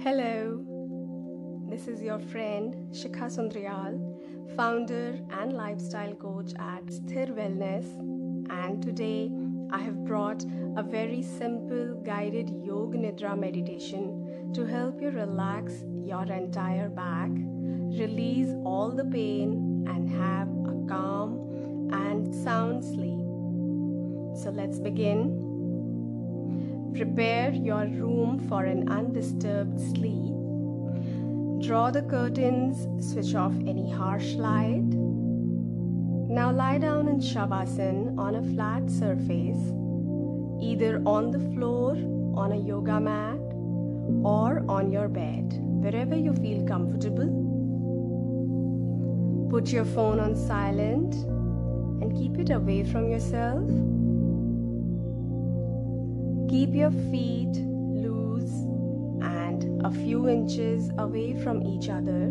Hello, this is your friend Shikha Sundrial, founder and lifestyle coach at Sthir Wellness, and today I have brought a very simple guided yoga nidra meditation to help you relax your entire back, release all the pain, and have a calm and sound sleep. So let's begin. Prepare your room for an undisturbed sleep. Draw the curtains, switch off any harsh light. Now lie down in Shavasana on a flat surface, either on the floor, on a yoga mat, or on your bed, wherever you feel comfortable. Put your phone on silent and keep it away from yourself. Keep your feet loose and a few inches away from each other.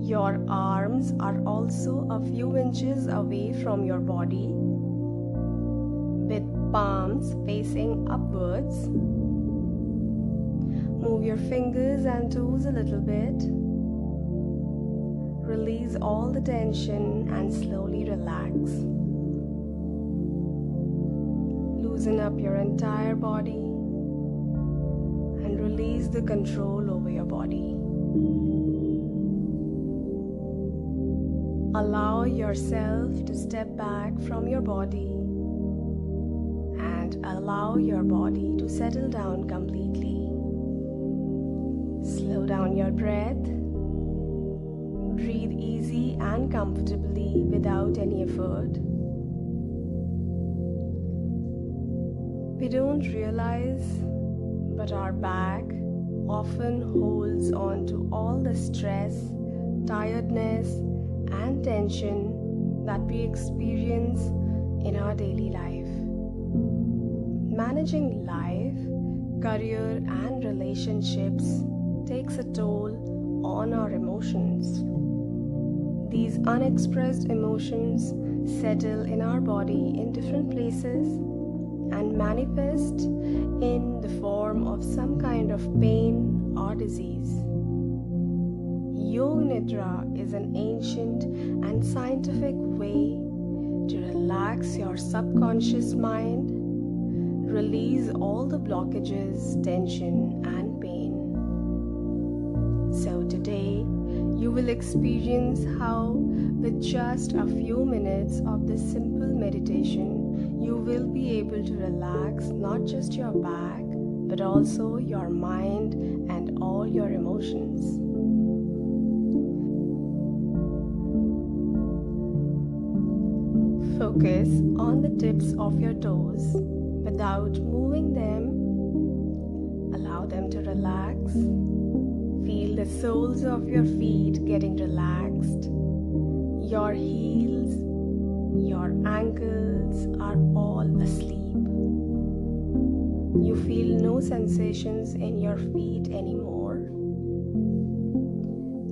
Your arms are also a few inches away from your body with palms facing upwards. Move your fingers and toes a little bit. Release all the tension and slowly relax. Loosen up your entire body and release the control over your body. Allow yourself to step back from your body and allow your body to settle down completely. Slow down your breath. Breathe easy and comfortably without any effort. We don't realize, but our back often holds on to all the stress, tiredness, and tension that we experience in our daily life. Managing life, career, and relationships takes a toll on our emotions. These unexpressed emotions settle in our body in different places and manifest in the form of some kind of pain or disease. Yoga Nidra is an ancient and scientific way to relax your subconscious mind, release all the blockages, tension, and pain. So, today you will experience how, with just a few minutes of this simple meditation, you will be able to relax not just your back but also your mind and all your emotions. Focus on the tips of your toes without moving them. Allow them to relax. Feel the soles of your feet getting relaxed. Your heels, your ankles are all asleep. You feel no sensations in your feet anymore.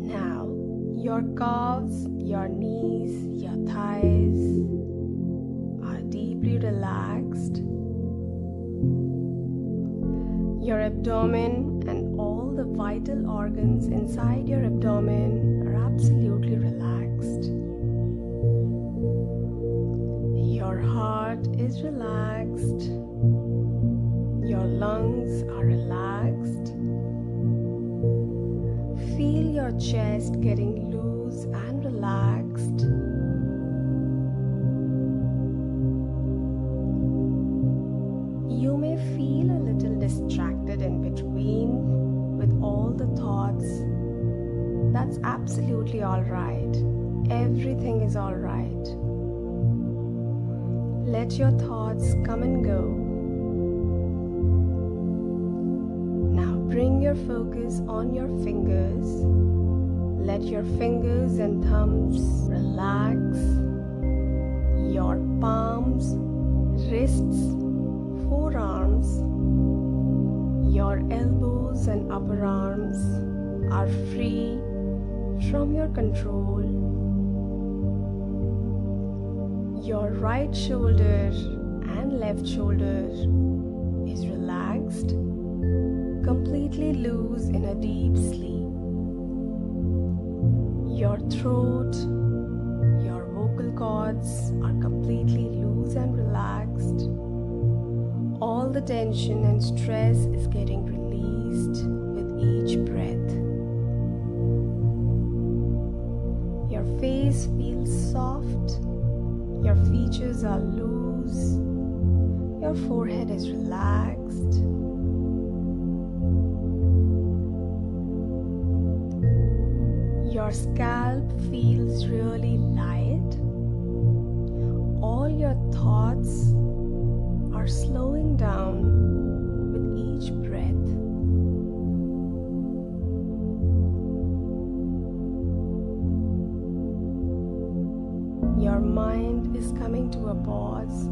Now, your calves, your knees, your thighs are deeply relaxed. Your abdomen and all the vital organs inside your abdomen are absolutely relaxed. Heart is relaxed. Your lungs are relaxed. Feel your chest getting loose and relaxed. You may feel a little distracted in between with all the thoughts. That's absolutely alright. Everything is alright. Let your thoughts come and go. Now bring your focus on your fingers. Let your fingers and thumbs relax. Your palms, wrists, forearms, your elbows and upper arms are free from your control. Your right shoulder and left shoulder is relaxed completely loose in a deep sleep. Your throat, your vocal cords are completely loose and relaxed. All the tension and stress is getting released with each breath. Your face feels soft, your features are loose, your forehead is relaxed. Your scalp feels really light. All your thoughts are slowing down Your mind is coming to a pause.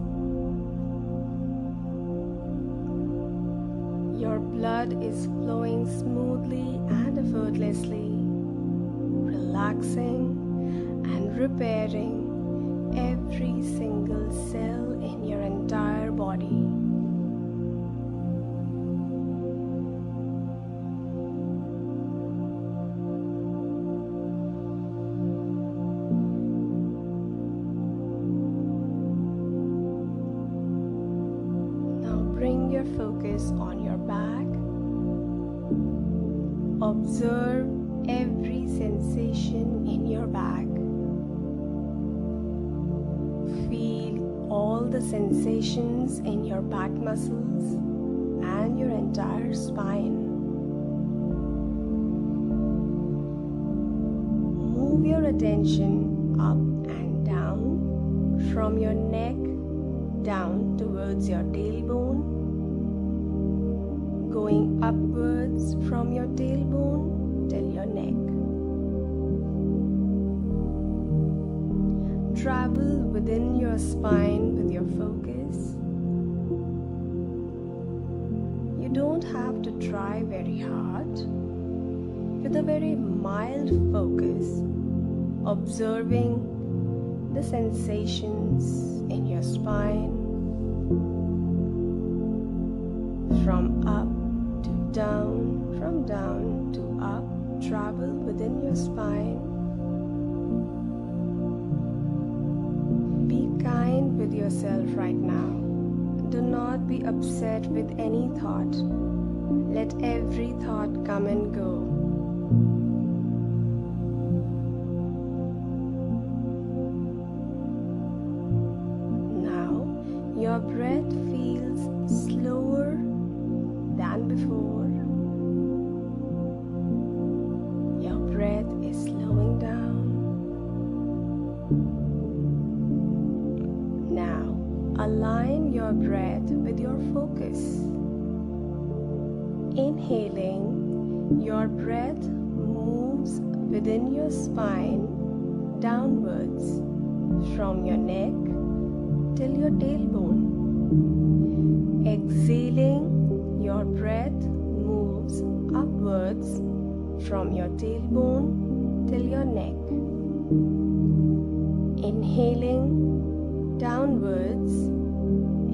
Your blood is flowing smoothly and effortlessly, relaxing and repairing every single cell in your entire body. On your back. Observe every sensation in your back. Feel all the sensations in your back muscles and your entire spine. Move your attention up and down from your neck down towards your tailbone, going upwards from your tailbone till your neck. Travel within your spine with your focus. You don't have to try very hard. With a very mild focus, observing the sensations in your spine from up down, from down to up, travel within your spine. Be kind with yourself right now. Do not be upset with any thought. Let every thought come and go. Align your breath with your focus. Inhaling, your breath moves within your spine downwards from your neck till your tailbone. Exhaling, your breath moves upwards from your tailbone till your neck. Inhaling, downwards,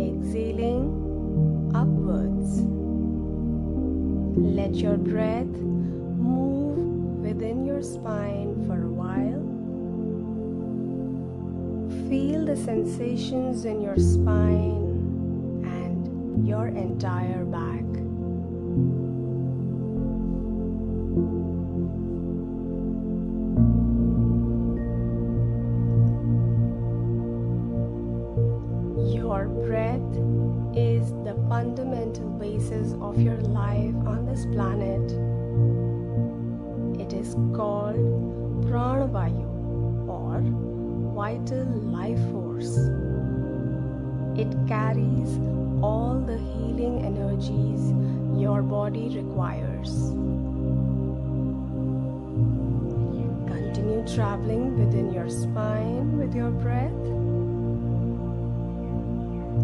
exhaling, upwards. Let your breath move within your spine for a while. Feel the sensations in your spine and your entire back. Carries all the healing energies your body requires. Continue traveling within your spine with your breath.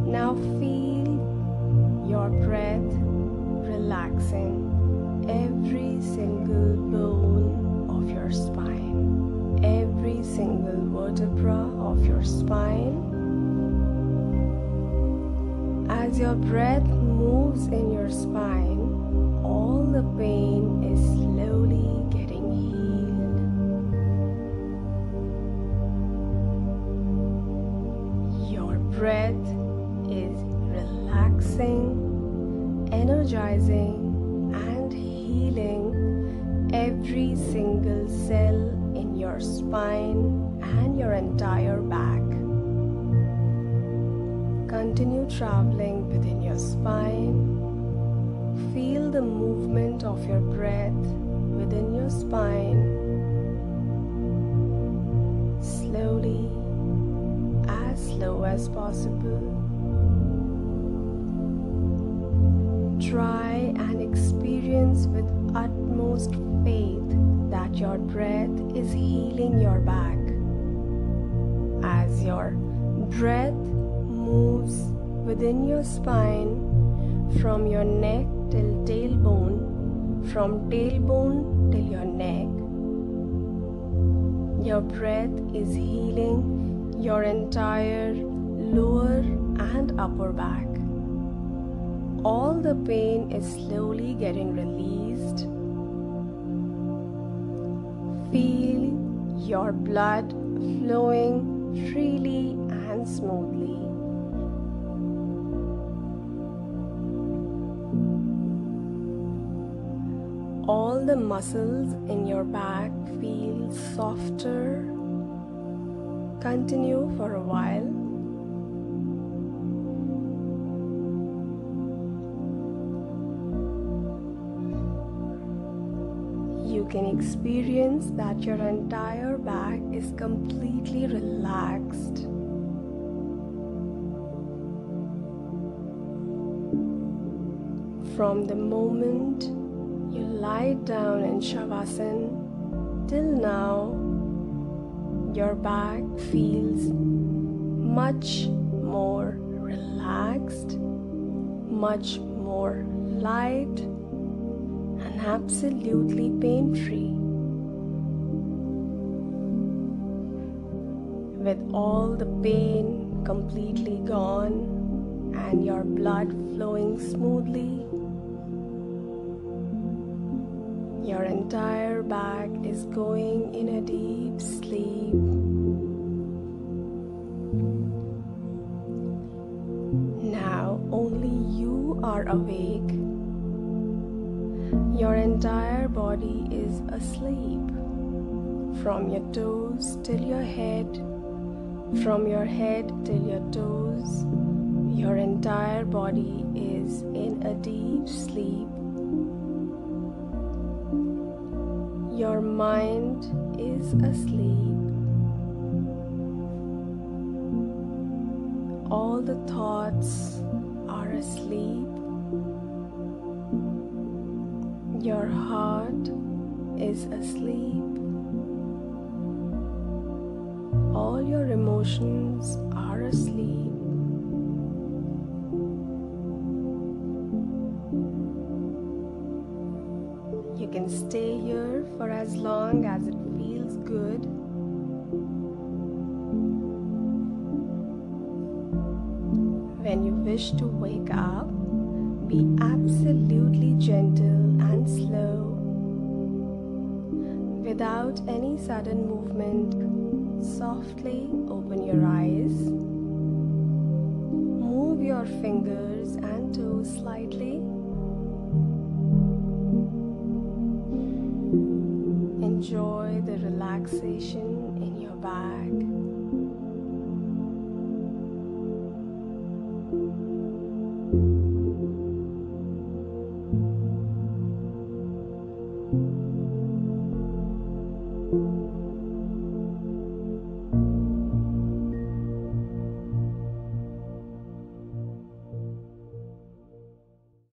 Now feel your breath relaxing every single bone of your spine, every single vertebra of your spine. As your breath moves in your spine, all the pain is slowly getting healed. Your breath is relaxing, energizing, and healing every single cell in your spine and your entire back. Continue traveling within your spine. Feel the movement of your breath within your spine. Slowly, as slow as possible. Try and experience with utmost faith that your breath is healing your back. As your breath moves within your spine from your neck till tailbone, from tailbone till your neck. Your breath is healing your entire lower and upper back. All the pain is slowly getting released. Feel your blood flowing freely and smoothly. All the muscles in your back feel softer. Continue for a while. You can experience that your entire back is completely relaxed. From the moment lie down in Shavasana. Till now, your back feels much more relaxed, much more light, and absolutely pain free. With all the pain completely gone and your blood flowing smoothly Your entire back is going in a deep sleep. Now only you are awake. Your entire body is asleep. From your toes till your head, from your head till your toes, your entire body is in a deep sleep. Your mind is asleep. All the thoughts are asleep. Your heart is asleep. All your emotions are asleep. For as long as it feels good. When you wish to wake up, be absolutely gentle and slow. Without any sudden movement, softly open your eyes. Move your fingers and toes slightly. Enjoy the relaxation in your back.